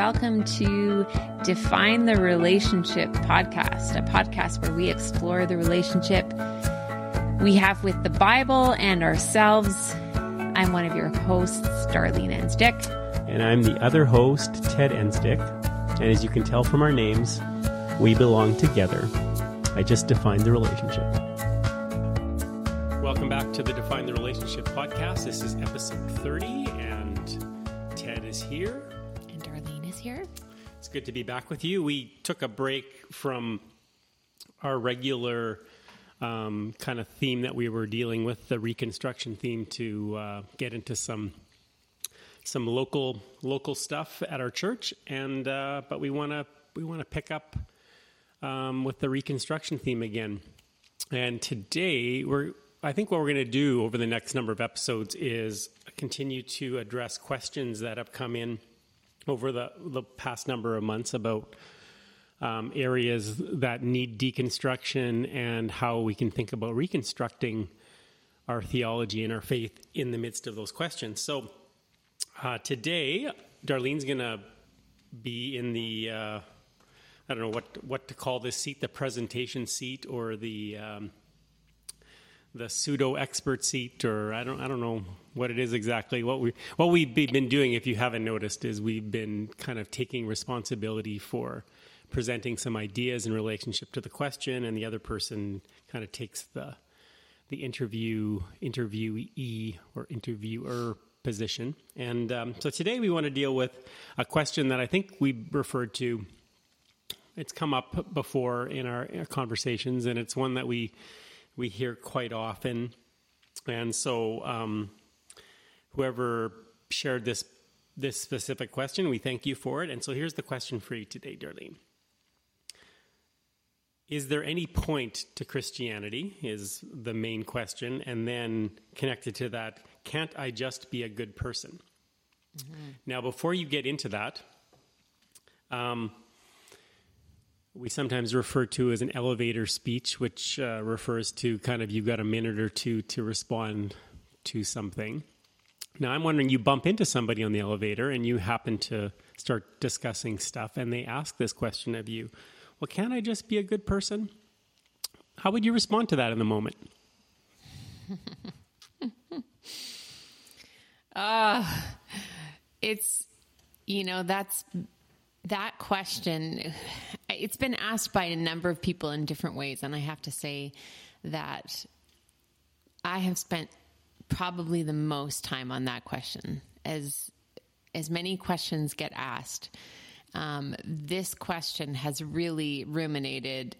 welcome to Define the Relationship podcast, a podcast where we explore the relationship we have with the Bible and ourselves. I'm one of your hosts, Darlene Enstick. And I'm the other host, Ted Enstick. And as you can tell from our names, we belong together. I just defined the relationship. Welcome back to the Define the Relationship podcast. This is episode 30, and Ted is here. Here. It's good to be back with you. We took a break from our regular um, kind of theme that we were dealing with, the reconstruction theme, to uh, get into some some local local stuff at our church, and uh, but we want to we want to pick up um, with the reconstruction theme again. And today we're I think what we're going to do over the next number of episodes is continue to address questions that have come in over the the past number of months about um, areas that need deconstruction and how we can think about reconstructing our theology and our faith in the midst of those questions. So uh, today, Darlene's going to be in the uh, I don't know what what to call this seat, the presentation seat or the um, the pseudo expert seat, or I don't I don't know what it is exactly. What we what we've been doing, if you haven't noticed, is we've been kind of taking responsibility for presenting some ideas in relationship to the question, and the other person kind of takes the the interview interviewee or interviewer position. And um, so today we want to deal with a question that I think we referred to. It's come up before in our, our conversations, and it's one that we we hear quite often. And so, um, whoever shared this this specific question, we thank you for it. And so, here's the question for you today, Darlene. Is there any point to Christianity? Is the main question. And then connected to that, can't I just be a good person? Mm-hmm. Now, before you get into that, um, we sometimes refer to as an elevator speech, which uh, refers to kind of you've got a minute or two to respond to something. Now, I'm wondering you bump into somebody on the elevator and you happen to start discussing stuff, and they ask this question of you well, can't I just be a good person? How would you respond to that in the moment? uh, it's, you know, that's that question. It's been asked by a number of people in different ways. And I have to say that I have spent probably the most time on that question as as many questions get asked um, this question has really ruminated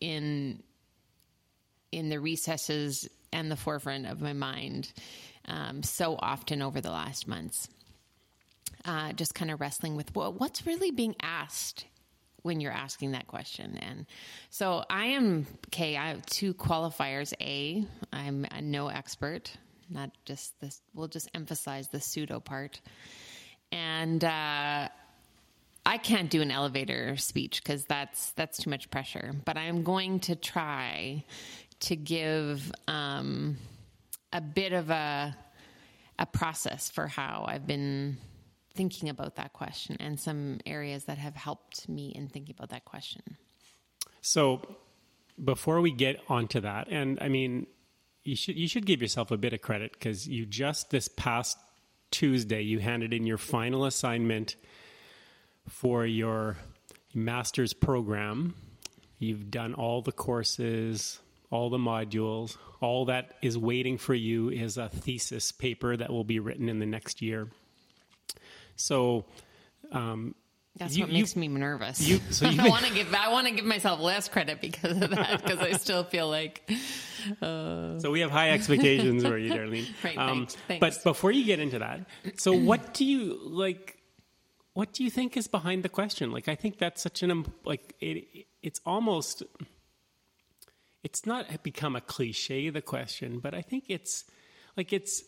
in in the recesses and the forefront of my mind um, so often over the last months. Uh, just kind of wrestling with well, what's really being asked when you're asking that question. And so I am, okay, I have two qualifiers. A, I'm a no expert, not just this, we'll just emphasize the pseudo part. And uh, I can't do an elevator speech because that's that's too much pressure. But I'm going to try to give um, a bit of a a process for how I've been thinking about that question and some areas that have helped me in thinking about that question. So, before we get onto that, and I mean, you should you should give yourself a bit of credit because you just this past Tuesday you handed in your final assignment for your master's program. You've done all the courses, all the modules. All that is waiting for you is a thesis paper that will be written in the next year. So, um, that's you, what makes you, me nervous. You, so I want to give I want to give myself less credit because of that because I still feel like. Uh... So we have high expectations for you, Darlene. right. Um, thanks, thanks. But before you get into that, so what do you like? what do you think is behind the question? Like, I think that's such an like it. It's almost. It's not become a cliche the question, but I think it's like it's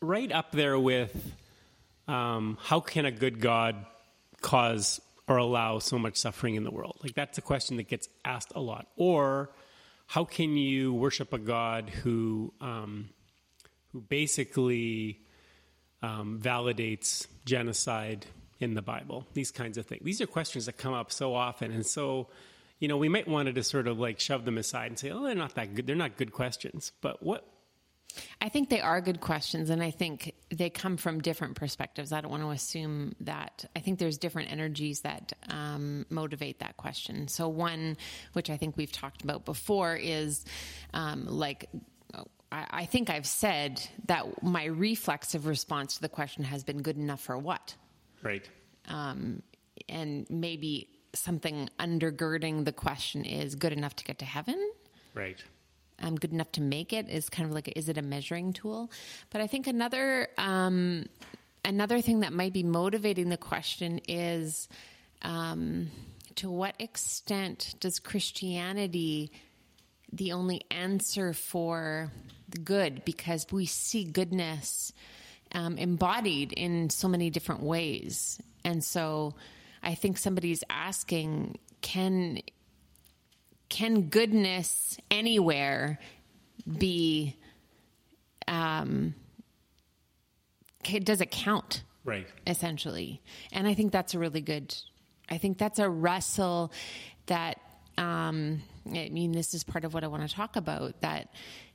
right up there with um, how can a good God cause or allow so much suffering in the world? Like that's a question that gets asked a lot. Or how can you worship a God who um, who basically um, validates genocide in the Bible? These kinds of things. These are questions that come up so often, and so you know we might want to just sort of like shove them aside and say, "Oh, they're not that good. They're not good questions." But what I think they are good questions, and I think they come from different perspectives. I don't want to assume that. I think there's different energies that um, motivate that question. So, one, which I think we've talked about before, is um, like, I, I think I've said that my reflexive response to the question has been good enough for what? right? Um, and maybe something undergirding the question is good enough to get to heaven? Right. Um, good enough to make it is kind of like is it a measuring tool? But i think another um, another thing that might be motivating the question is um, to what extent does christianity the only answer for the good? Because we see goodness um, embodied in so many different ways. And so i think somebody's asking can can goodness anywhere be um does it count Right. essentially and i think that's a really good i think that's a wrestle that um i mean this is part of what i want to talk about that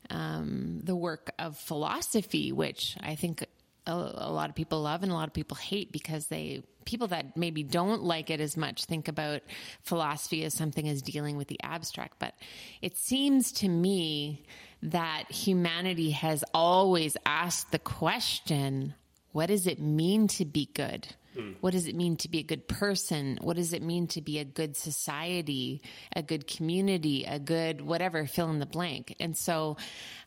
um the work of philosophy which i think a, a lot of people love and a lot of people hate because they people that maybe don't like it as much think about philosophy as something as dealing with the abstract but it seems to me that humanity has always asked the question what does it mean to be good? What does it mean to be a good person? What does it mean to be a good society, a good community, a good whatever, fill in the blank? And so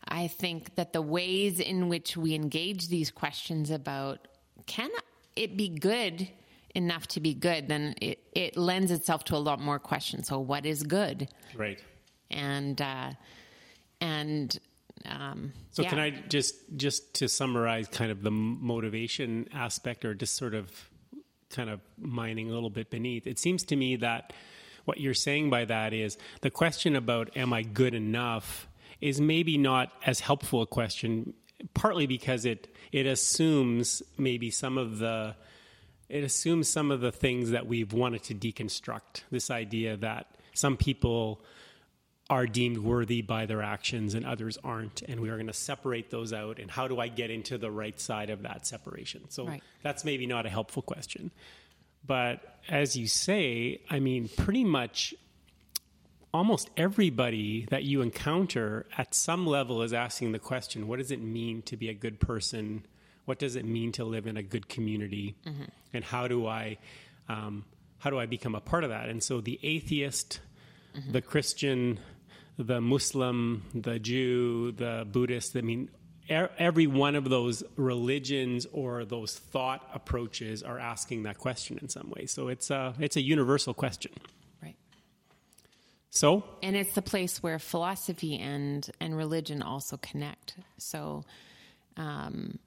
I think that the ways in which we engage these questions about can it be good enough to be good, then it, it lends itself to a lot more questions. So, what is good? Right. And, uh, and, um, So yeah. can I just just to summarize kind of the motivation aspect or just sort of kind of mining a little bit beneath. It seems to me that what you're saying by that is the question about am I good enough is maybe not as helpful a question partly because it it assumes maybe some of the it assumes some of the things that we've wanted to deconstruct this idea that some people are deemed worthy by their actions and others aren't and we are going to separate those out and how do i get into the right side of that separation? So Right. that's maybe not a helpful question. But as you say i mean pretty much almost everybody that you encounter at some level is asking the question what does it mean to be a good person? What does it mean to live in a good community? And how do i um, how do i become a part of that? And so the atheist the christian the muslim the jew the buddhist i mean e- every one of those religions or those thought approaches are asking that question in some way. So it's a it's a universal question. Right. so? And it's the place where philosophy and and religion also connect. So um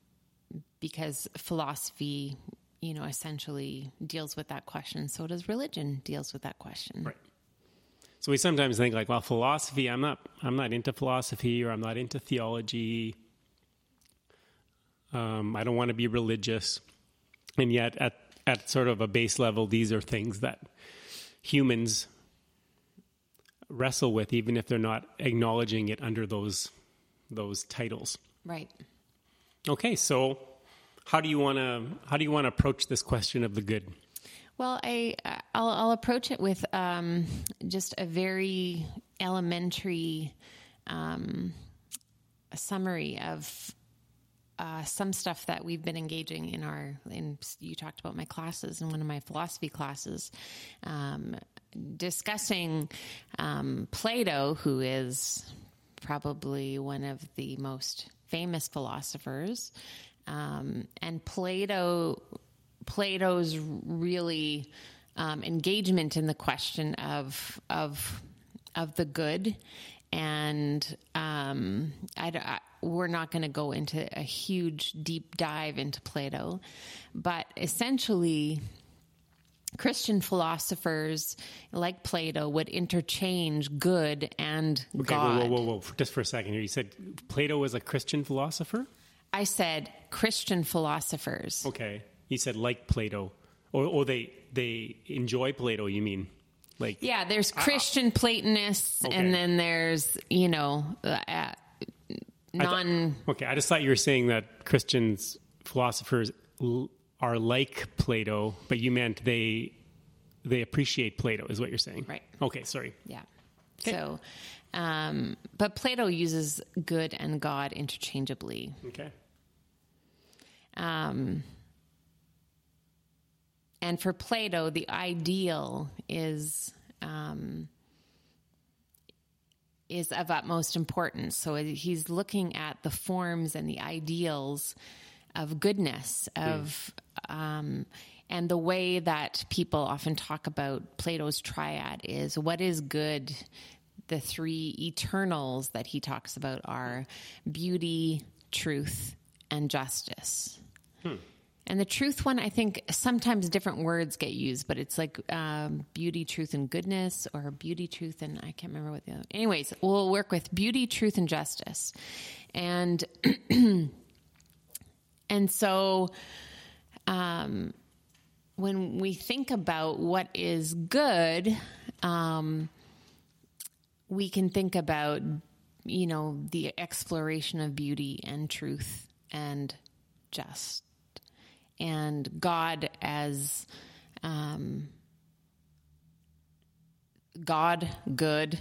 because philosophy you know essentially deals with that question so does religion deals with that question. Right. So we sometimes think like, well, philosophy. I'm not. I'm not into philosophy, or I'm not into theology. Um, I don't want to be religious, and yet at at sort of a base level, these are things that humans wrestle with, even if they're not acknowledging it under those those titles. right Okay, so how do you want to how do you want to approach this question of the good? Well, I I'll, I'll approach it with um, just a very elementary um, summary of uh, some stuff that we've been engaging in our. In you talked about my classes in one of my philosophy classes, um, discussing um, Plato, who is probably one of the most famous philosophers, um, and Plato Plato's really um, engagement in the question of of of the good, and um, I, I- we're not going to go into a huge deep dive into Plato, but essentially. Christian philosophers like Plato would interchange good and Okay, God. whoa, whoa, whoa, whoa! Just for a second here, you said Plato was a Christian philosopher. I said Christian philosophers. Okay. He said like Plato. or, or they they enjoy Plato. You mean like Yeah, there's Christian Platonists, Okay. and then there's you know uh, uh, non. Okay, I just thought you were saying that Christians philosophers l- are like Plato, but you meant they they appreciate Plato, is what you're saying, Right. Okay, sorry. Yeah. So, um, but Plato uses good and God interchangeably. Okay. Um, and for Plato, the ideal is um, is of utmost importance. So he's looking at the forms and the ideals of goodness of. Um, and the way that people often talk about Plato's triad is what is good. The three eternals that he talks about are beauty, truth, and justice. And the truth one, I think sometimes different words get used, but it's like um, beauty, truth, and goodness, or beauty, truth, and I can't remember what the other. Anyways, we'll work with beauty, truth, and justice, and and so um, when we think about what is good, um, we can think about you know the exploration of beauty and truth and just and God as um, God good.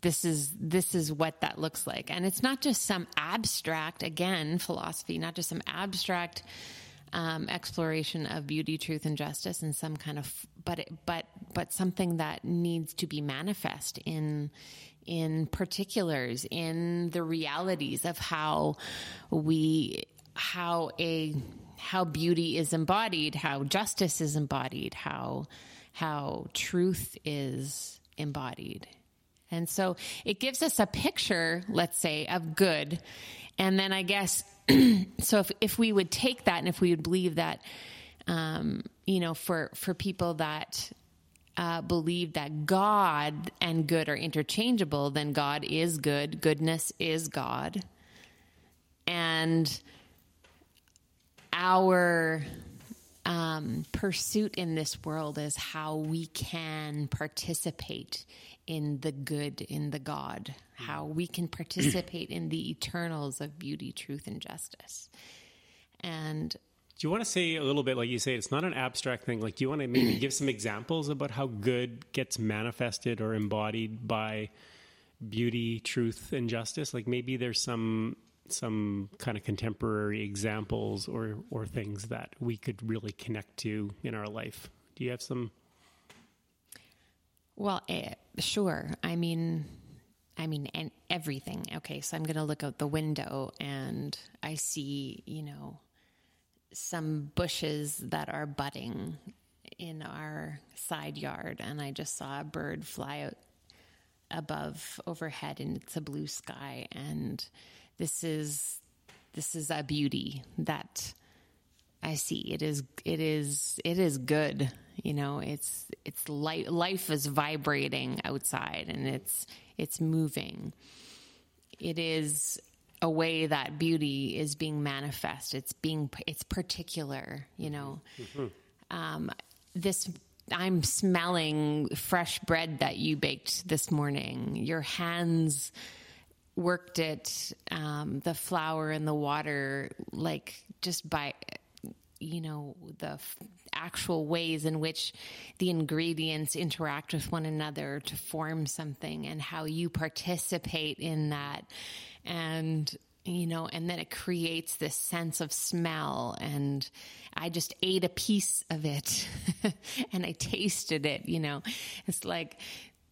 This is this is what that looks like, and it's not just some abstract again philosophy, not just some abstract um, exploration of beauty, truth, and justice, and some kind of but it, but but something that needs to be manifest in in particulars in the realities of how we how a how beauty is embodied, how justice is embodied, how how truth is embodied. And so it gives us a picture, let's say, of good. And then I guess so if if we would take that and if we would believe that um, you know, for for people that uh, believe that God and good are interchangeable, then God is good, goodness is God. And our um, pursuit in this world is how we can participate in the good, in the God, how we can participate in the eternals of beauty, truth, and justice. And Do you want to say a little bit, like you say, it's not an abstract thing. Like, do you want to maybe give some examples about how good gets manifested or embodied by beauty, truth, and justice? Like, maybe there's some some kind of contemporary examples or or things that we could really connect to in our life. Do you have some? Well, eh, sure. I mean, I mean, and everything. Okay, so I'm going to look out the window and I see, you know, some bushes that are budding in our side yard, and I just saw a bird fly out above overhead, and it's a blue sky, and this is this is a beauty that I see. It is it is it is good. You know, it's it's life life is vibrating outside and it's it's moving. It is a way that beauty is being manifest. It's being it's particular, you know. Um, this I'm smelling fresh bread that you baked this morning. Your hands worked it, um, the flour and the water, like just by, you know, the f- actual ways in which the ingredients interact with one another to form something and how you participate in that. And, you know, and then it creates this sense of smell. And I just ate a piece of it and I tasted it, you know. It's like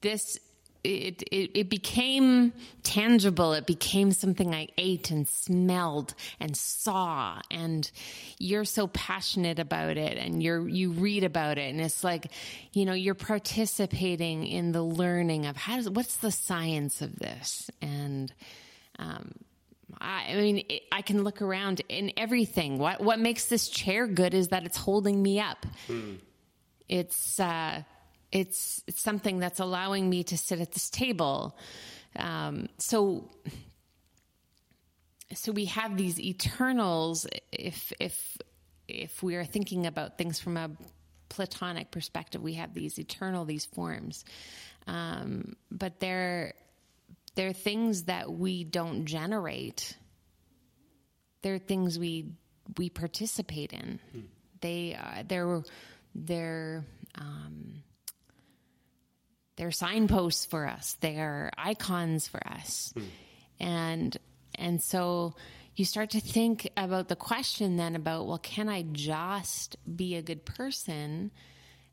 this it, it it became tangible. It became something I ate and smelled and saw. And you're so passionate about it, and you're you read about it, and it's like, you know, you're participating in the learning of how does what's the science of this, and um, I, I mean, it, I can look around in everything. What what makes this chair good is that it's holding me up. It's uh, it's it's something that's allowing me to sit at this table. Um, so so we have these eternals. If if if we are thinking about things from a platonic perspective, we have these eternal, these forms. Um, but they're, they're things that we don't generate. They're things we, we participate in. Hmm. They, uh, they're, they're, um, they're signposts for us. They're icons for us. Hmm. And, and so, you start to think about the question then about, well, can I just be a good person?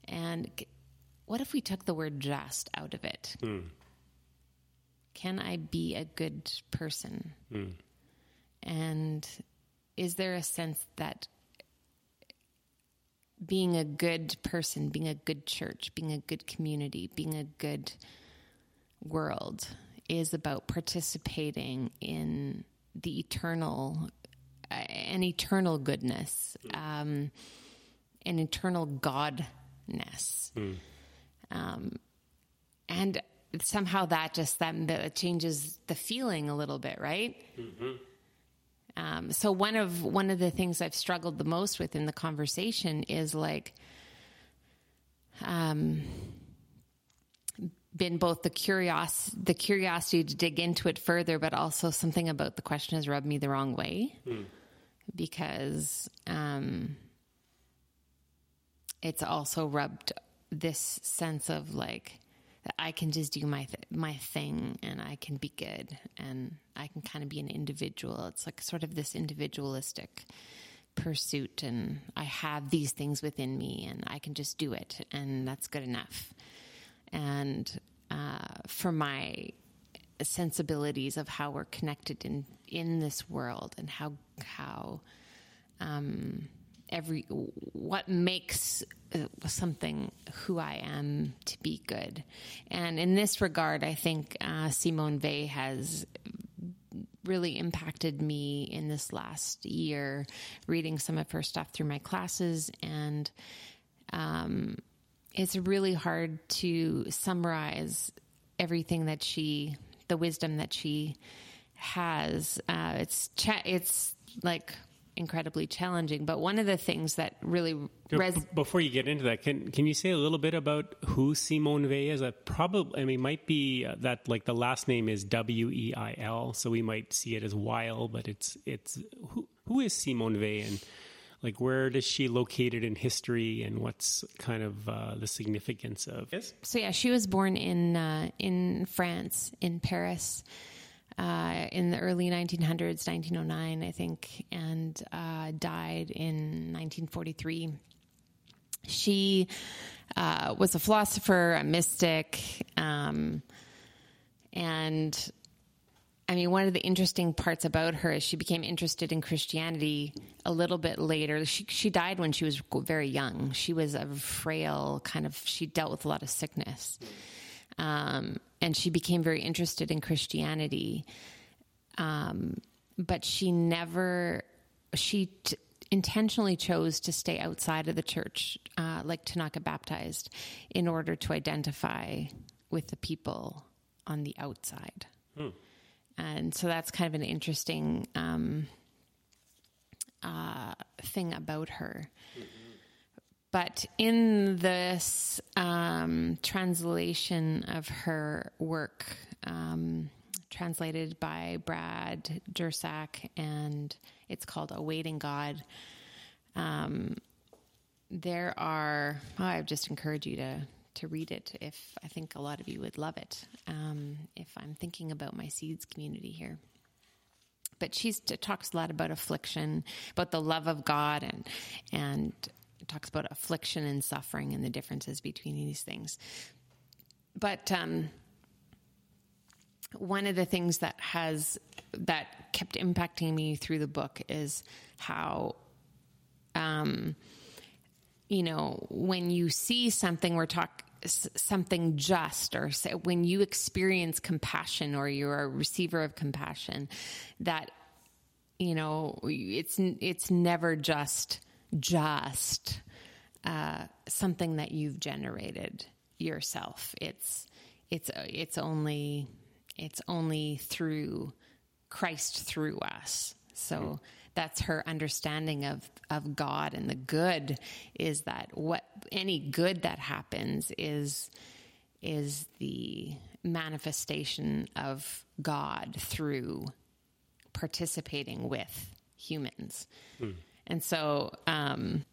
And what if we took the word just out of it? Mm. Can I be a good person? Mm. And is there a sense that being a good person, being a good church, being a good community, being a good world is about participating in the eternal, uh, an eternal goodness, um, an eternal godness. Mm. Um, and somehow that just that, that, changes the feeling a little bit, right? Mm-hmm. Um, so one of one of the things I've struggled the most with in the conversation is like, um, been both the curios the curiosity to dig into it further, but also something about the question has rubbed me the wrong way mm. because um, it's also rubbed this sense of like that I can just do my th- my thing and I can be good and I can kind of be an individual. It's like sort of this individualistic pursuit and I have these things within me and I can just do it and that's good enough and uh, for my sensibilities of how we're connected in in this world and how how um, every what makes uh, something who I am to be good. And in this regard, I think uh, Simone Weil has really impacted me in this last year, reading some of her stuff through my classes and. Um, it's really hard to summarize everything that she, the wisdom that she has. Uh, it's cha- it's like incredibly challenging. But one of the things that really res- before you get into that, can can you say a little bit about who Simone Weil is? That probably I mean might be uh, that like the last name is W E I L, so we might see it as Weil, but it's it's who who is Simone Weil and like where does she located in history and what's kind of uh, the significance of yes so yeah she was born in uh, in france in paris uh, in the early 1900s 1909 i think and uh, died in 1943 she uh, was a philosopher a mystic um, and I mean, one of the interesting parts about her is she became interested in Christianity a little bit later. She she died when she was very young. She was a frail kind of. She dealt with a lot of sickness, um, and she became very interested in Christianity. Um, but she never she t- intentionally chose to stay outside of the church, uh, like to not get baptized, in order to identify with the people on the outside. Hmm. And so that's kind of an interesting um, uh, thing about her. Mm-hmm. But in this um, translation of her work, um, translated by Brad Jersak, and it's called Awaiting God. Um, there are, oh, I just encourage you to to read it if I think a lot of you would love it. Um, if I'm thinking about my seeds community here. But she talks a lot about affliction, about the love of God, and and talks about affliction and suffering and the differences between these things. But um, one of the things that has that kept impacting me through the book is how um, you know, when you see something, we're talking something just, or when you experience compassion, or you're a receiver of compassion, that you know, it's it's never just just uh, something that you've generated yourself. It's it's it's only it's only through Christ through us. So That's her understanding of, of God and the good is that what any good that happens is is the manifestation of God through participating with humans. Mm. And so, um,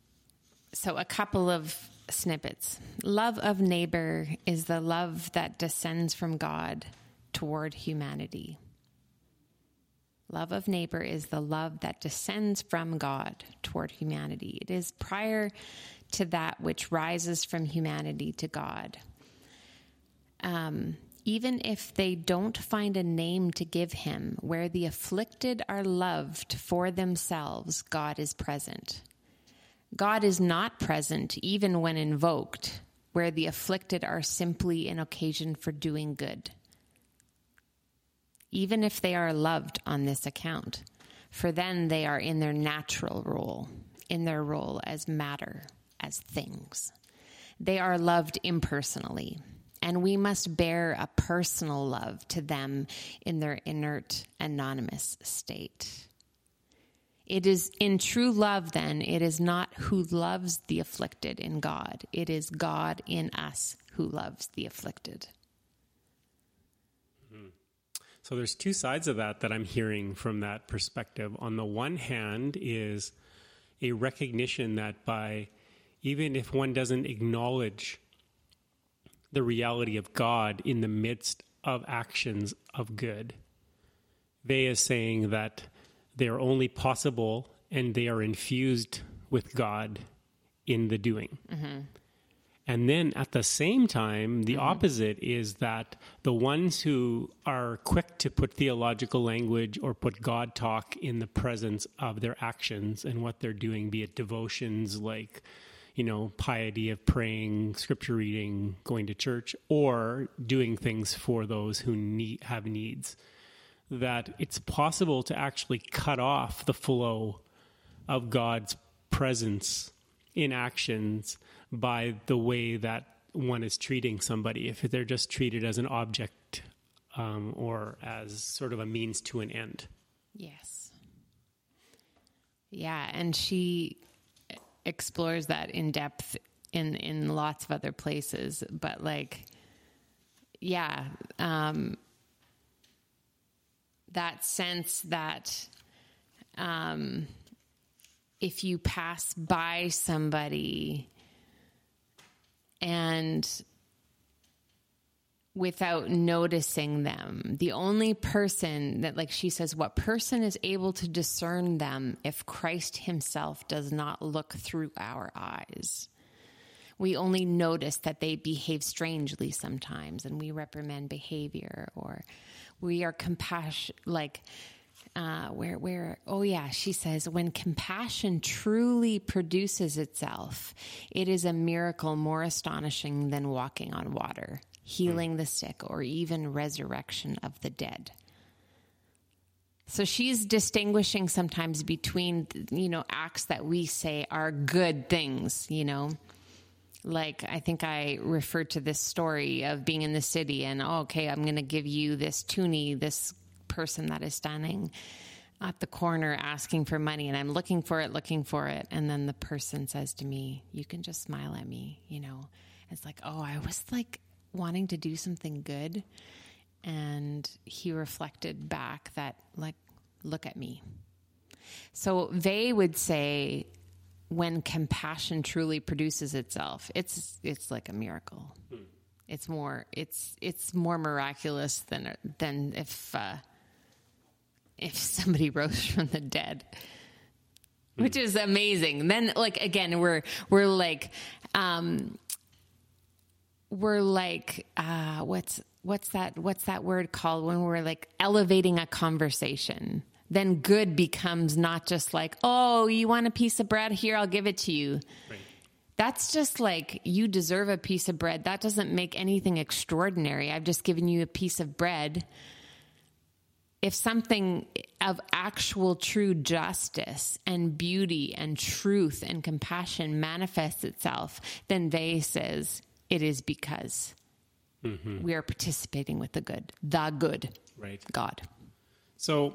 so a couple of snippets. Love of neighbor is the love that descends from God toward humanity. Love of neighbor is the love that descends from God toward humanity. It is prior to that which rises from humanity to God. Um, even if they don't find a name to give him, where the afflicted are loved for themselves, God is present. God is not present even when invoked, where the afflicted are simply an occasion for doing good. Even if they are loved on this account, for then they are in their natural role, in their role as matter, as things. They are loved impersonally and we must bear a personal love to them in their inert, anonymous state. It is in true love, then, it is not who loves the afflicted in God, it is God in us who loves the afflicted. So there's two sides of that that I'm hearing from that perspective. On the one hand, is a recognition that by even if one doesn't acknowledge the reality of God in the midst of actions of good. They is saying that they are only possible and they are infused with God in the doing. Mm-hmm. And then at the same time, the mm-hmm. opposite is that the ones who are quick to put theological language or put God talk in the presence of their actions and what they're doing, be it devotions like you know, piety of praying, scripture reading, going to church, or doing things for those who need, have needs. That it's possible to actually cut off the flow of God's presence in actions by the way that one is treating somebody. If they're just treated as an object um, or as sort of a means to an end. Yes. Yeah, and she explores that in depth in in lots of other places but like yeah um that sense that um if you pass by somebody and without noticing them. The only person that, like she says, what person is able to discern them if Christ himself does not look through our eyes? We only notice that they behave strangely sometimes and we reprimand behavior or we are compassion, like, uh, where, where, oh yeah, she says, when compassion truly produces itself, it is a miracle more astonishing than walking on water Hmm. healing the sick, or even resurrection of the dead. So she's distinguishing sometimes between, you know, acts that we say are good things, you know. Like, I think I referred to this story of being in the city and, oh, okay, I'm going to give you this toonie, this person that is standing at the corner asking for money and I'm looking for it, looking for it. And then the person says to me, You can just smile at me, you know. It's like, oh, I was like wanting to do something good. And he reflected back that, like, look at me. So they would say, when compassion truly produces itself, it's it's like a miracle. Hmm. It's more it's it's more miraculous than than if uh, if somebody rose from the dead, hmm. which is amazing. Then like again, we're we're like um, we're like uh, what's what's that what's that word called when we're like elevating a conversation? Then good becomes not just like oh you want a piece of bread? Here i'll give it to you. Right. that's just like you deserve a piece of bread. That doesn't make anything extraordinary. I've just given you a piece of bread. If something of actual true justice and beauty and truth and compassion manifests itself, then they says, it is because mm-hmm. we are participating with the good, the good, right? God. So,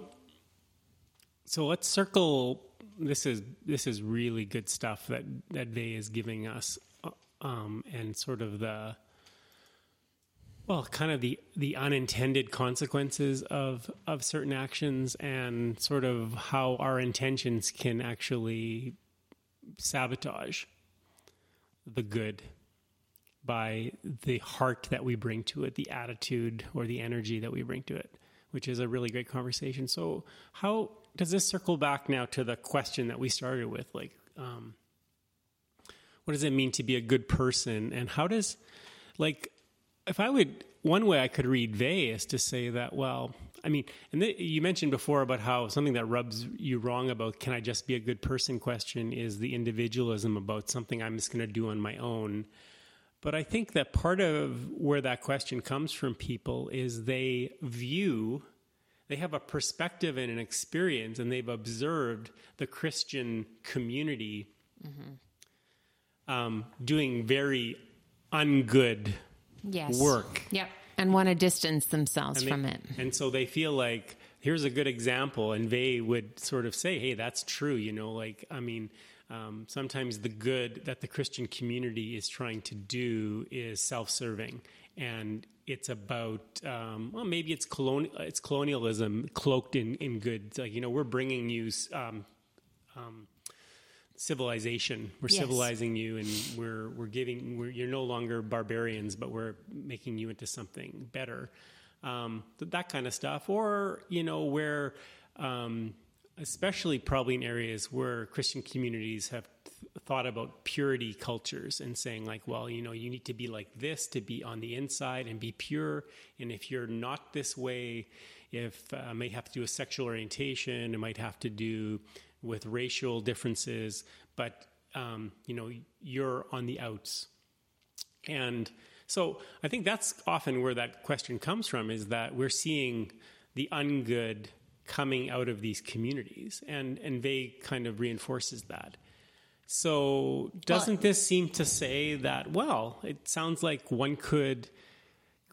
so let's circle. This is this is really good stuff that that Weil is giving us, uh, um, and sort of the well, kind of the the unintended consequences of of certain actions, and sort of how our intentions can actually sabotage the good by the heart that we bring to it, the attitude or the energy that we bring to it, which is a really great conversation. So, how does this circle back now to the question that we started with? Like, um, what does it mean to be a good person? And how does, like, if I would, one way I could read Weil is to say that, well, I mean, and th- you mentioned before about how something that rubs you wrong about can I just be a good person question is the individualism about something I'm just going to do on my own. But I think that part of where that question comes from people is they view, they have a perspective and an experience, and they've observed the Christian community mm-hmm. um, doing very ungood yes. work. Yep. And want to distance themselves they, from it. And so they feel like, here's a good example. And they would sort of say, hey, that's true. You know, like, I mean, um, sometimes the good that the Christian community is trying to do is self-serving, and it's about um, well, maybe it's colonial, it's colonialism cloaked in in good. Like you know, we're bringing you. Um, um, civilization we're yes. civilizing you and we're we're giving we're, you're no longer barbarians but we're making you into something better um, that kind of stuff or you know where um, especially probably in areas where Christian communities have th- thought about purity cultures and saying, like, well, you know, you need to be like this to be on the inside and be pure. And if you're not this way, if uh, it might have to do a sexual orientation, it might have to do with racial differences, but um, you know, you're on the outs. And so I think that's often where that question comes from is that we're seeing the ungood coming out of these communities, and and Weil kind of reinforces that. So doesn't well, this seem to say that? Well, it sounds like one could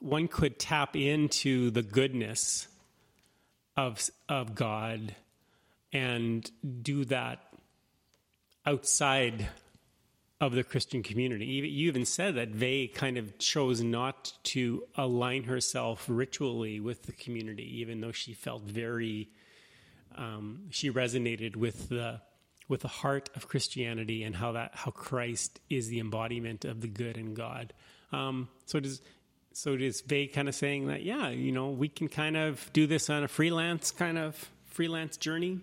one could tap into the goodness of of God and do that outside of the Christian community. You even said that Weil kind of chose not to align herself ritually with the community, even though she felt very, um, she resonated with the with the heart of Christianity and how that how Christ is the embodiment of the good in God. Um, so does so does Weil kind of saying that yeah, you know, we can kind of do this on a freelance kind of freelance journey.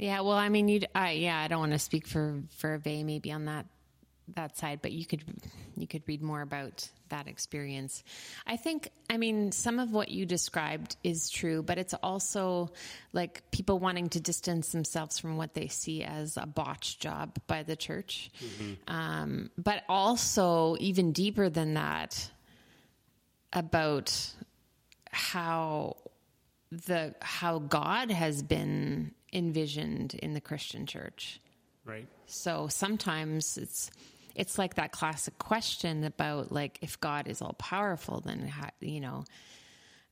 Yeah, well, I mean, you, I yeah, I don't want to speak for for Weil maybe on that that side, but you could you could read more about that experience. I think, I mean, some of what you described is true, but it's also like people wanting to distance themselves from what they see as a botched job by the church, mm-hmm. um, but also even deeper than that about how the how God has been envisioned in the Christian church. Right. So sometimes it's it's like that classic question about like if God is all powerful, then how, you know,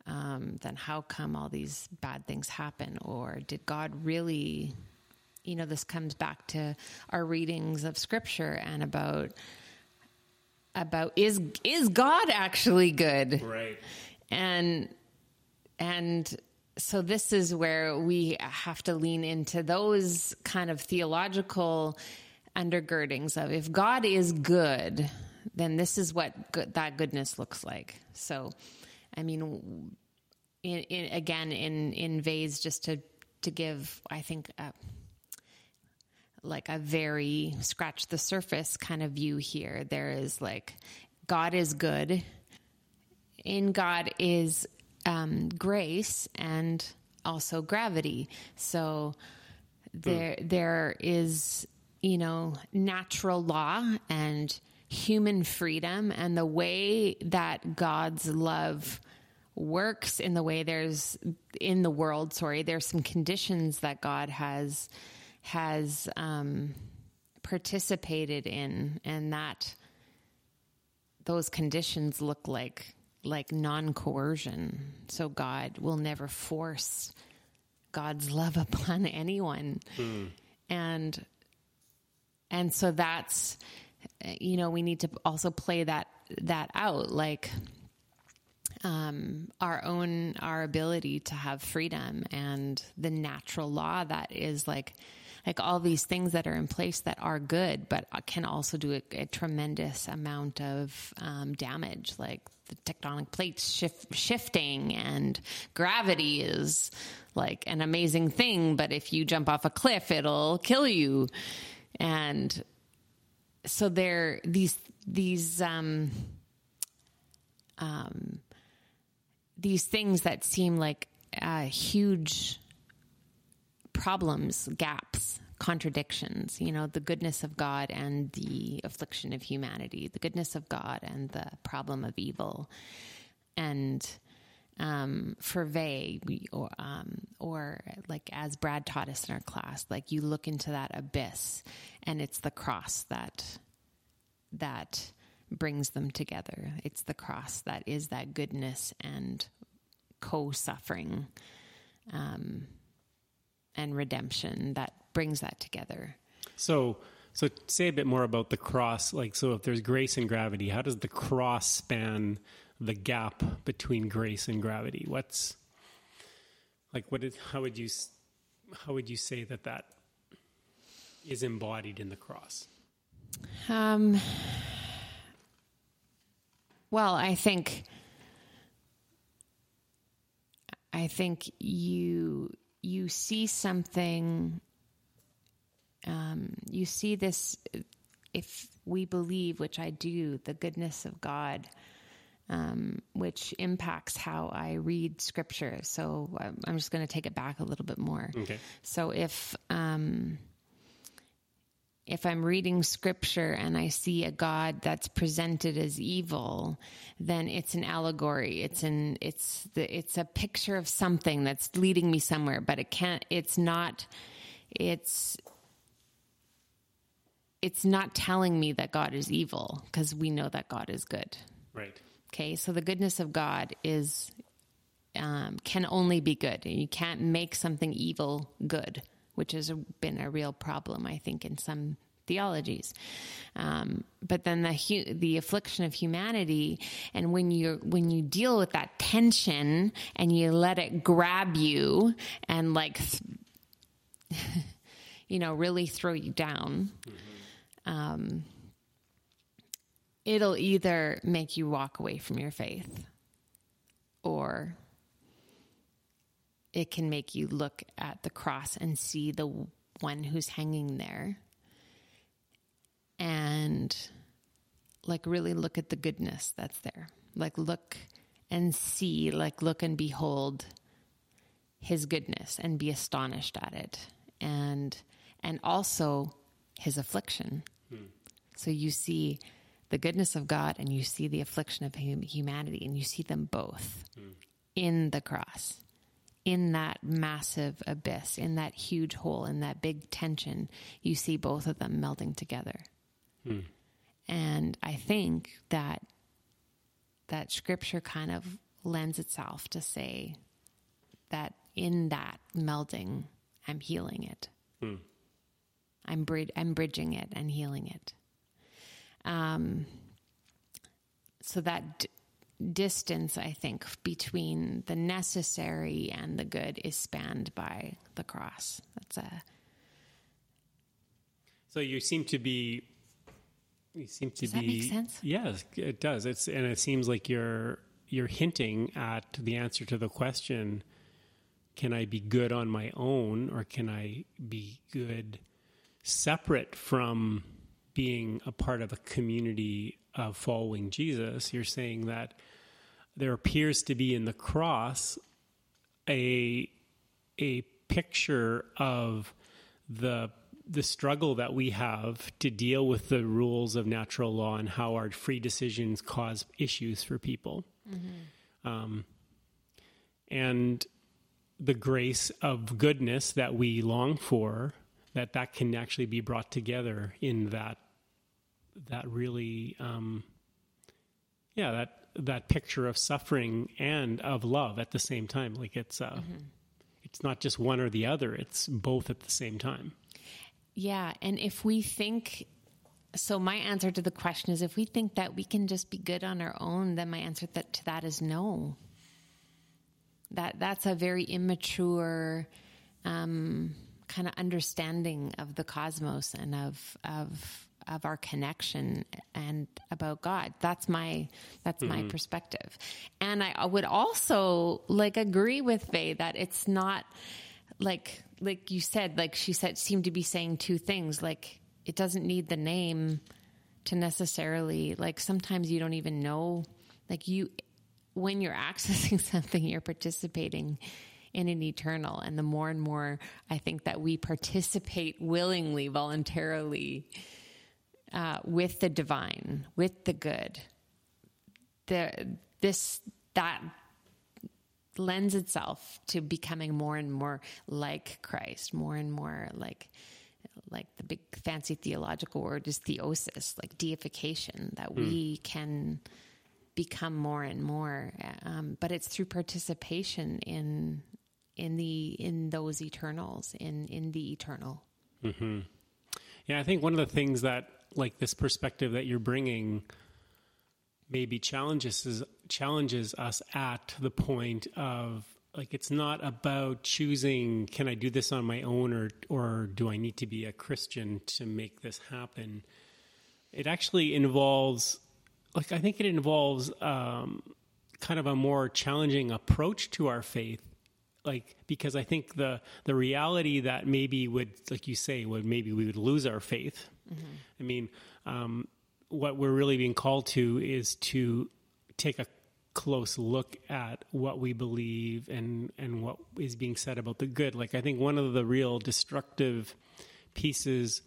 um, then how come all these bad things happen? Or did God really? You know, this comes back to our readings of Scripture and about about is is God actually good? Right. And and so this is where we have to lean into those kind of theological undergirdings of if God is good, then this is what good, that goodness looks like. So, I mean, in, in, again, in in Weil's, just to to give, I think. A, like a very scratch the surface kind of view here. There is like God is good. In God is um, grace and also gravity. So there mm. there is you know natural law and human freedom and the way that God's love works in the way there's in the world sorry there's some conditions that God has has um, participated in and that those conditions look like like non coercion. So God will never force God's love upon anyone. And and so that's you know, we need to also play that that out like um, our own our ability to have freedom and the natural law that is like like all these things that are in place that are good but can also do a, a tremendous amount of um, damage like the tectonic plates shift, shifting and gravity is like an amazing thing but if you jump off a cliff it'll kill you. And so there these these um um these things that seem like uh, huge problems, gaps, contradictions, you know, the goodness of God and the affliction of humanity, the goodness of God and the problem of evil. And um, we, or, um, or like as Brad taught us in our class, like you look into that abyss and it's the cross that, that brings them together. It's the cross that is that goodness and co suffering um, and redemption that brings that together. So, so say a bit more about the cross. Like, so if there's grace and gravity, how does the cross span the gap between grace and gravity? What's like, what is, how would you, how would you say that that is embodied in the cross? Um, well, I think, I think you you see something. Um, you see this if we believe, which I do, the goodness of God, um, which impacts how I read scripture. So I'm just going to take it back a little bit more. Okay. So if um, if I'm reading scripture and I see a God that's presented as evil, then it's an allegory. It's an it's the it's a picture of something that's leading me somewhere, but it can't. It's not. It's it's not telling me that God is evil because we know that God is good. Right. Okay, so the goodness of God is um, can only be good. You can't make something evil good, which has been a real problem, I think, in some theologies. Um, but then the hu- the affliction of humanity, and when you when you deal with that tension and you let it grab you and like, th- you know, really throw you down. Um, it'll either make you walk away from your faith or it can make you look at the cross and see the one who's hanging there and like really look at the goodness that's there. Like look and see like look and behold his goodness and be astonished at it and and also his affliction so you see the goodness of God and you see the affliction of hum- humanity, and you see them both in the cross, in that massive abyss, in that huge hole, in that big tension. You see both of them melding together. And I think that that scripture kind of lends itself to say that in that melding, I'm healing it. I'm, brid- I'm bridging it and healing it. Um, so that d- distance, I think, between the necessary and the good is spanned by the cross. That's a So you seem to be. You seem to Does that be. make sense? Yes, it does. It's and it seems like you're you're hinting at the answer to the question: Can I be good on my own, or can I be good separate from being a part of a community of following Jesus? You're saying that there appears to be in the cross a a picture of the the struggle that we have to deal with the rules of natural law and how our free decisions cause issues for people, um, and the grace of goodness that we long for that that can actually be brought together in that that really um, yeah that that picture of suffering and of love at the same time like it's uh, it's not just one or the other; it's both at the same time. Yeah, and if we think so my answer to the question is if we think that we can just be good on our own, then my answer that, to that is no. That that's a very immature um, kind of understanding of the cosmos and of of of our connection and about God. That's my that's mm-hmm. my perspective. And I would also like agree with Faye that it's not like like you said, like she said seemed to be saying two things. Like it doesn't need the name to necessarily like sometimes you don't even know like you when you're accessing something you're participating in an eternal and the more and more i think that we participate willingly voluntarily uh, with the divine with the good the this that lends itself to becoming more and more like christ more and more like like the big fancy theological word is theosis, like deification, that mm. we can become more and more. Um, but it's through participation in in the in those eternals, in in the eternal. Mm-hmm. Yeah, I think one of the things that like this perspective that you're bringing maybe challenges is, challenges us at the point of like it's not about choosing can I do this on my own or or do I need to be a Christian to make this happen. It actually involves like I think it involves um, kind of a more challenging approach to our faith like because I think the the reality that maybe would like you say would maybe we would lose our faith. Mm-hmm. I mean, um, what we're really being called to is to take a close look at what we believe and and what is being said about the good. Like I think one of the real destructive pieces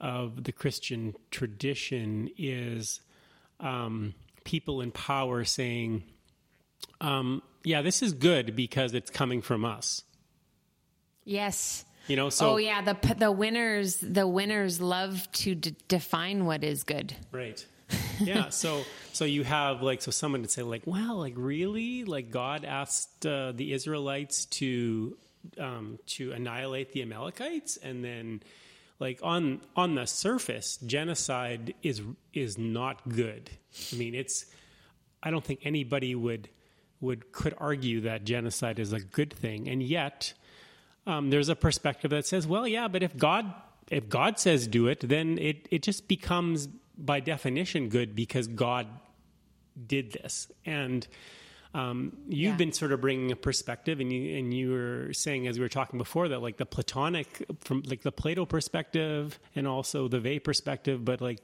of the Christian tradition is um, people in power saying, um, "Yeah, this is good because it's coming from us." Yes. You know, so oh yeah, the the winners the winners love to d- define what is good. Right yeah. So so you have like so someone would say like, wow, like really, like God asked uh, the Israelites to um, to annihilate the Amalekites, and then like on on the surface, genocide is is not good. I mean, it's I don't think anybody would would could argue that genocide is a good thing, and yet um, there's a perspective that says, well, yeah, but if God if God says do it, then it it just becomes by definition good because God did this. And um, you've yeah. been sort of bringing a perspective, and you and you were saying as we were talking before that like the Platonic from like the Plato perspective and also the Weil perspective, but like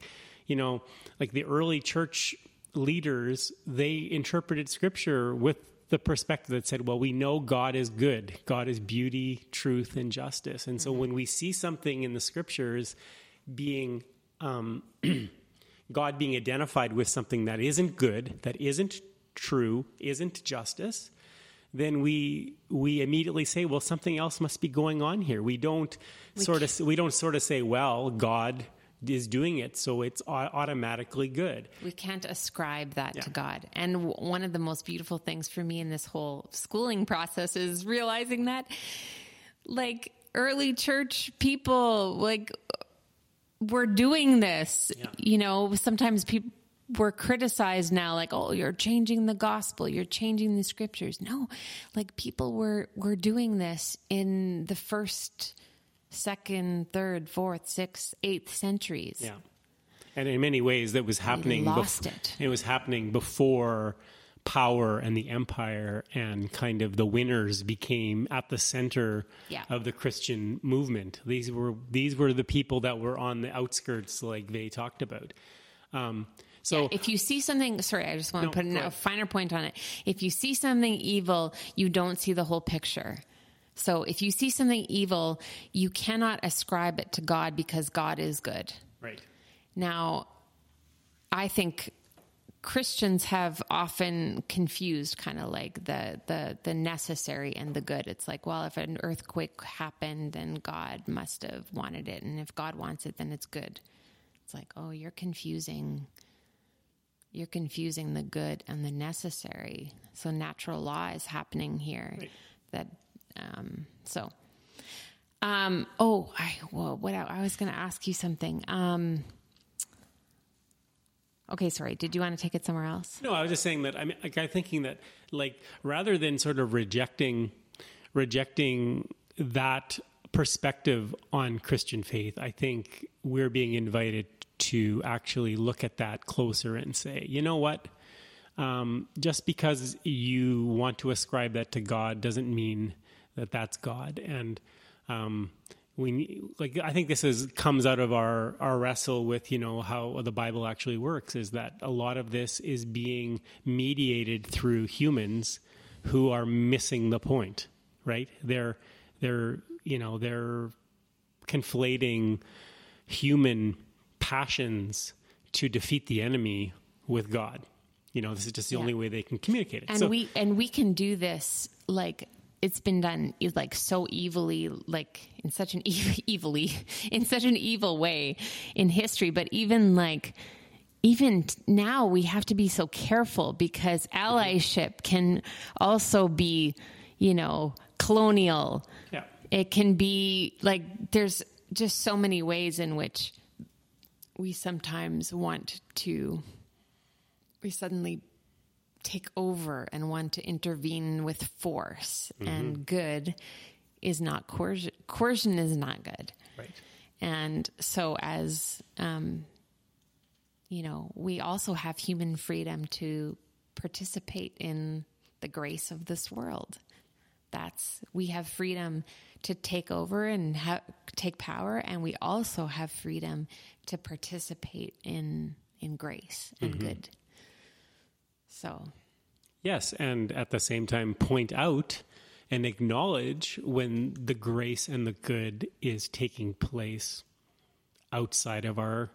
you know like the early church leaders they interpreted Scripture with the perspective that said, well, we know God is good. God is beauty, truth, and justice. And so mm-hmm. when we see something in the scriptures being um, God being identified with something that isn't good, that isn't true, isn't justice, then we we immediately say, well, something else must be going on here. We don't we sort of we don't sort of say, well, God is doing it, so it's automatically good. We can't ascribe that yeah. to God. And one of the most beautiful things for me in this whole schooling process is realizing that, like early church people, like we're doing this. Yeah. You know, sometimes people we're criticized now like oh you're changing the gospel you're changing the scriptures no like people were were doing this in the first second third fourth sixth eighth centuries yeah and in many ways that was happening lost bef- it it was happening before power and the empire and kind of the winners became at the center yeah. of the Christian movement. These were these were the people that were on the outskirts, like they talked about. Um, so yeah, if you see something, sorry, I just want no, to put a finer point on it. If you see something evil, you don't see the whole picture. So if you see something evil, you cannot ascribe it to God because God is good. Right. Now, I think Christians have often confused kind of like the, the the necessary and the good. It's like, well, if an earthquake happened, then God must have wanted it, and if God wants it, then it's good. It's like, oh, you're confusing. You're confusing the good and the necessary. So natural law is happening here. Right. That Um, so, um, oh, I what I, was going to ask you something. Um, okay, sorry. Did you want to take it somewhere else? No, I was just saying that. I mean, like, I'm thinking that, like, rather than sort of rejecting, rejecting that perspective on Christian faith, I think we're being invited to actually look at that closer and say, you know what? Um, just because you want to ascribe that to God doesn't mean that that's God. And um, we like I think this is comes out of our our wrestle with you know how the Bible actually works is that a lot of this is being mediated through humans who are missing the point, right? They're they're you know they're conflating human passions to defeat the enemy with God. You know, this is just the Yeah. only way they can communicate it. and so, we and we can do this like it's been done like so evilly like in such an ev- evilly in such an evil way in history but even like even now we have to be so careful because allyship can also be you know colonial yeah. it can be like there's just so many ways in which we sometimes want to we suddenly take over and want to intervene with force. And good is not coercion coercion is not good. Right. and so as um you know we also have human freedom to participate in the grace of this world. That's we have freedom to take over and ha- take power and we also have freedom to participate in in grace and good so Yes, and at the same time, point out and acknowledge when the grace and the good is taking place outside of our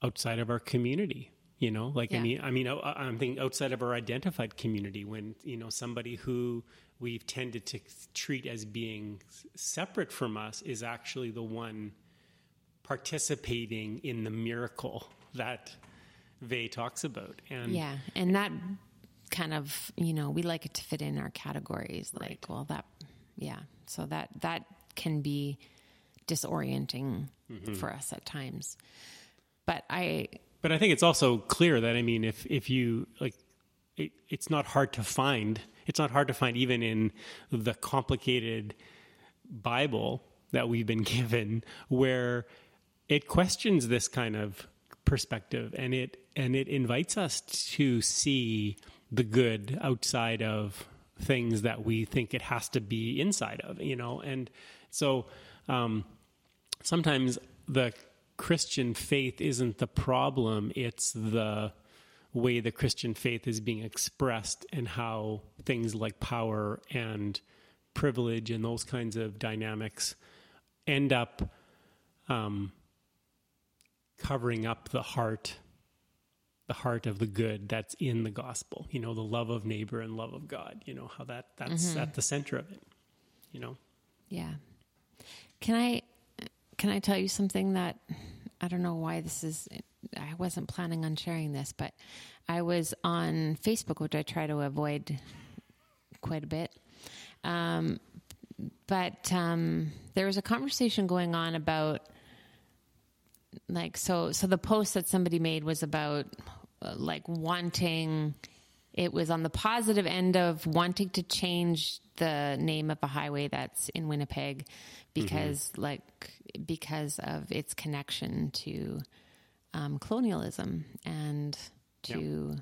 outside of our community. You know, like I mean, I mean, I- I'm thinking outside of our identified community when you know somebody who we've tended to treat as being separate from us is actually the one participating in the miracle that Weil talks about. And Yeah, and that kind of, you know, we like it to fit in our categories. Like, well, that, yeah. So that that can be disorienting mm-hmm. for us at times. But I, But I think it's also clear that I mean, if if you like, it, it's not hard to find. It's not hard to find even in the complicated Bible that we've been given, where it questions this kind of perspective, and it and it invites us to see the good outside of things that we think it has to be inside of. You know, and so. Um, sometimes the Christian faith isn't the problem, it's the way the Christian faith is being expressed and how things like power and privilege and those kinds of dynamics end up um, covering up the heart the heart of the good that's in the gospel you know the love of neighbor and love of god you know how that that's at the center of it you know yeah. Can I, can I tell you something that I don't know why this is, I wasn't planning on sharing this, but I was on Facebook, which I try to avoid quite a bit. Um, but um, there was a conversation going on about like so so the post that somebody made was about like wanting it was on the positive end of wanting to change the name of a highway that's in Winnipeg because like because of its connection to um, colonialism and to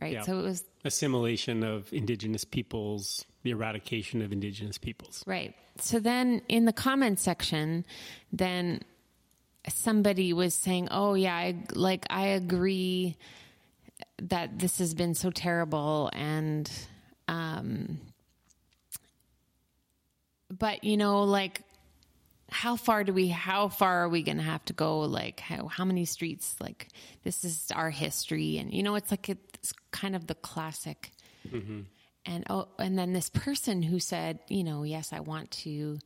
right Yeah. so it was assimilation of indigenous peoples, the eradication of indigenous peoples. Right. So then in the comment section, then somebody was saying, "Oh yeah, I, like I agree that this has been so terrible and um but you know like how far do we how far are we going to have to go? Like how, how many streets like this is our history and you know it's like it's kind of the classic. And oh and then this person who said you know yes i want to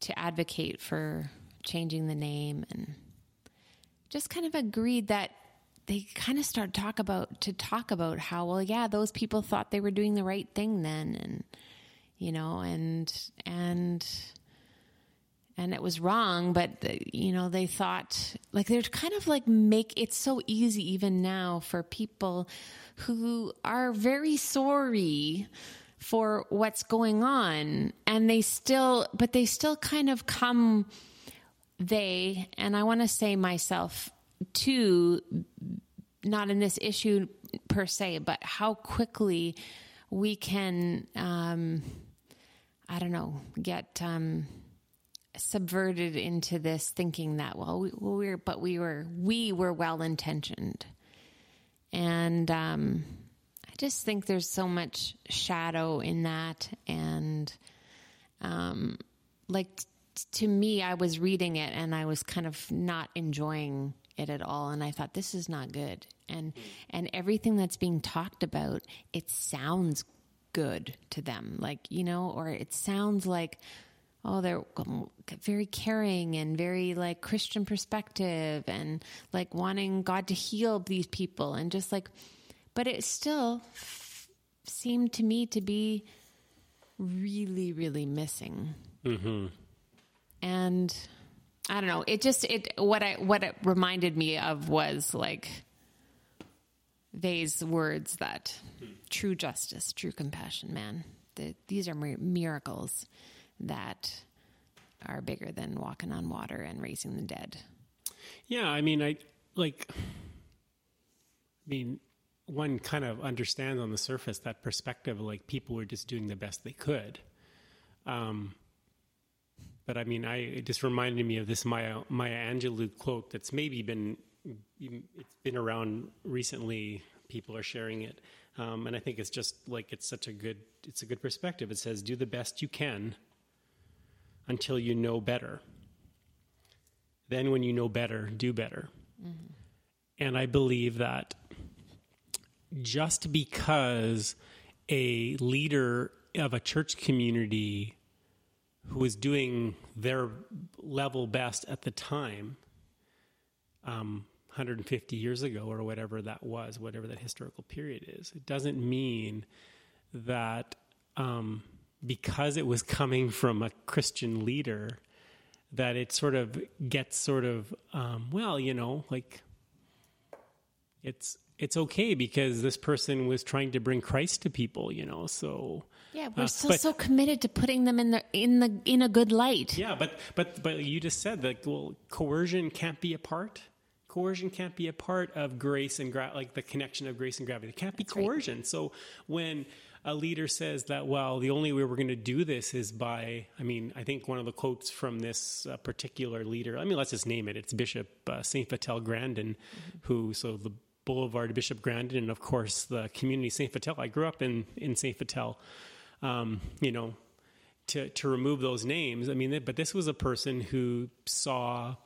to advocate for changing the name and just kind of agreed that they kind of start talk about to talk about how well yeah those people thought they were doing the right thing then and you know, and and and it was wrong, but you know, they thought like they're kind of like make it's so easy even now for people who are very sorry for what's going on and they still but they still kind of come they and I want to say myself too not in this issue per se, but how quickly we can, um, I don't know, get um, subverted into this thinking that well, we, we were, but we were, we were well intentioned, and um, I just think there's so much shadow in that, and um, like t- to me, I was reading it and I was kind of not enjoying it at all. And i thought this is not good. And and everything that's being talked about it sounds good to them. Like you know or it sounds like oh they're very caring and very like christian perspective and like wanting god to heal these people. And just like but it still f- seemed to me to be really really missing. Mm-hmm. and I don't know. It just it what I what it reminded me of was like Weil's words that true justice, true compassion, man. The, these are miracles that are bigger than walking on water and raising the dead. Yeah, I mean, I like. I mean, one kind of understands on the surface that perspective, like people were just doing the best they could. Um, but I mean, I it just reminded me of this Maya Maya Angelou quote that's maybe been it's been around recently. People are sharing it, um, and I think it's just like it's such a good it's a good perspective. It says, "Do the best you can until you know better. Then, when you know better, do better." Mm-hmm. And I believe that just because a leader of a church community who was doing their level best at the time, um, 150 years ago or whatever that was, whatever that historical period is. It doesn't mean that um, because it was coming from a Christian leader, that it sort of gets sort of um, well, you know, like it's it's okay because this person was trying to bring Christ to people, you know. So yeah, we're uh, still but, so committed to putting them in the in the in a good light. Yeah, but but but you just said that well, coercion can't be a part. Coercion can't be a part of grace and gra- like the connection of grace and gravity. It can't be That's coercion. Right. So when a leader says that, well, the only way we're going to do this is by, I mean, I think one of the quotes from this uh, particular leader, I mean, let's just name it. It's Bishop uh, St. Vital Grandin, mm-hmm. who, so the Boulevard Bishop Grandin, and of course the community St. Vital. I grew up in, in St. Vital um, you know, to to remove those names. I mean, but this was a person who saw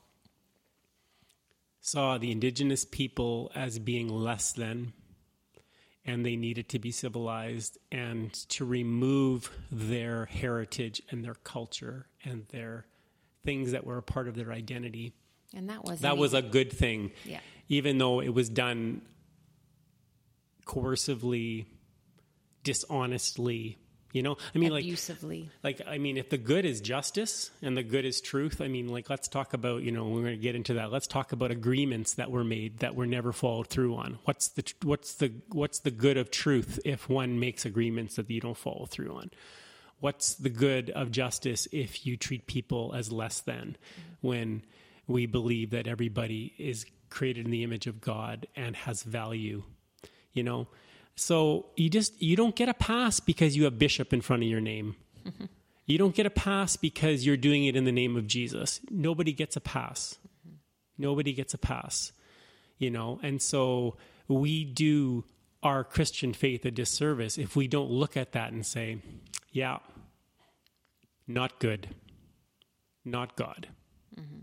saw the indigenous people as being less than and they needed to be civilized and to remove their heritage and their culture and their things that were a part of their identity. And that was that was a good thing. Yeah. Even though it was done coercively, dishonestly, you know, I mean, abusively. like, like I mean, if the good is justice and the good is truth, I mean, like, let's talk about, you know, we're going to get into that. Let's talk about agreements that were made that were never followed through on. What's the what's the what's the good of truth if one makes agreements that you don't follow through on? What's the good of justice if you treat people as less than when we believe that everybody is created in the image of God and has value? You know, so you just you don't get a pass because you have bishop in front of your name. Mm-hmm. You don't get a pass because you're doing it in the name of Jesus. Nobody gets a pass. Mm-hmm. Nobody gets a pass. You know, and so we do our Christian faith a disservice if we don't look at that and say, yeah, not good, not God, mm-hmm.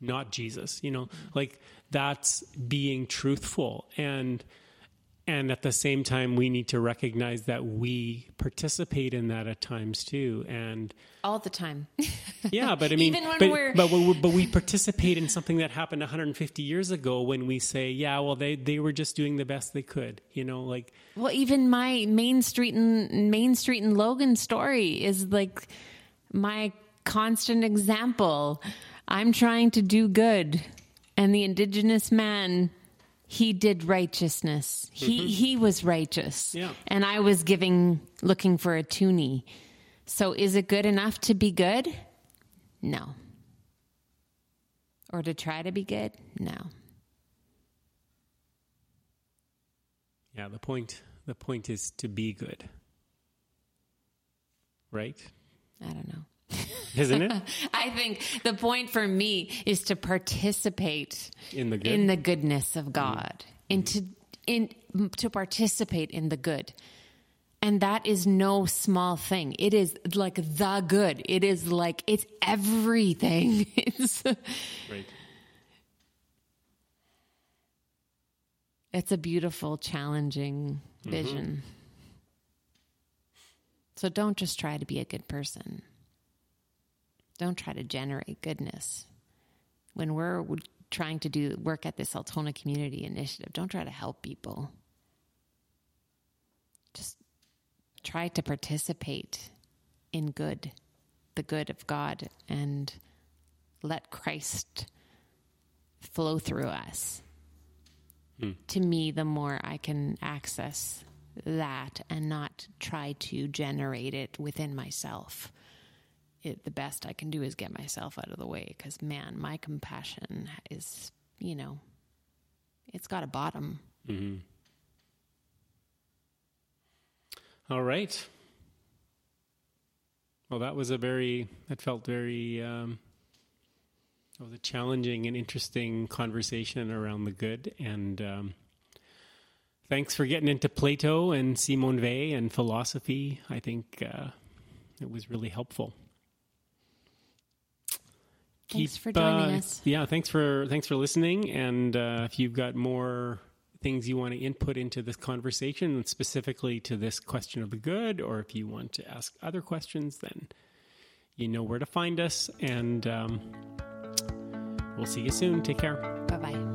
not Jesus. You know, like that's being truthful. And and at the same time, we need to recognize that we participate in that at times too. And all the time. yeah, but I mean, Even when but, we're- but, we- but we participate in something that happened 150 years ago when we say, yeah, well, they, they were just doing the best they could, you know, like, Well, even my Main Street and Main Street and Logan story is like my constant example. I'm trying to do good, and the indigenous man, he did righteousness. He mm-hmm. he was righteous, Yeah. and I was giving, looking for a toonie. So, is it good enough to be good? No. Or to try to be good? No. yeah, the point, the point is to be good. Right? I don't know. Isn't it? I think the point for me is to participate In the good. in the goodness of God, mm. and to in to participate in the good. And that is no small thing. It is like the good. It is like it's everything. It's right. it's a beautiful, challenging mm-hmm. vision. So don't just try to be a good person. Don't try to generate goodness. When we're trying to do work at this Altona Community Initiative, don't try to help people. Just try to participate in good, the good of God, and let Christ flow through us hmm. to me, the more I can access that and not try to generate it within myself, it, the best I can do is get myself out of the way. Because, man, my compassion is, you know, it's got a bottom. All right. Well, that was a very, that felt very, um, it was a challenging and interesting conversation around the good. And um, thanks for getting into Plato and Simone Weil and philosophy. I think uh, it was really helpful. Thanks for joining uh, us. Yeah, thanks for thanks for listening. And uh, if you've got more things you want to input into this conversation, specifically to this question of the good, or if you want to ask other questions, then you know where to find us. And um, we'll see you soon. Take care. Bye bye.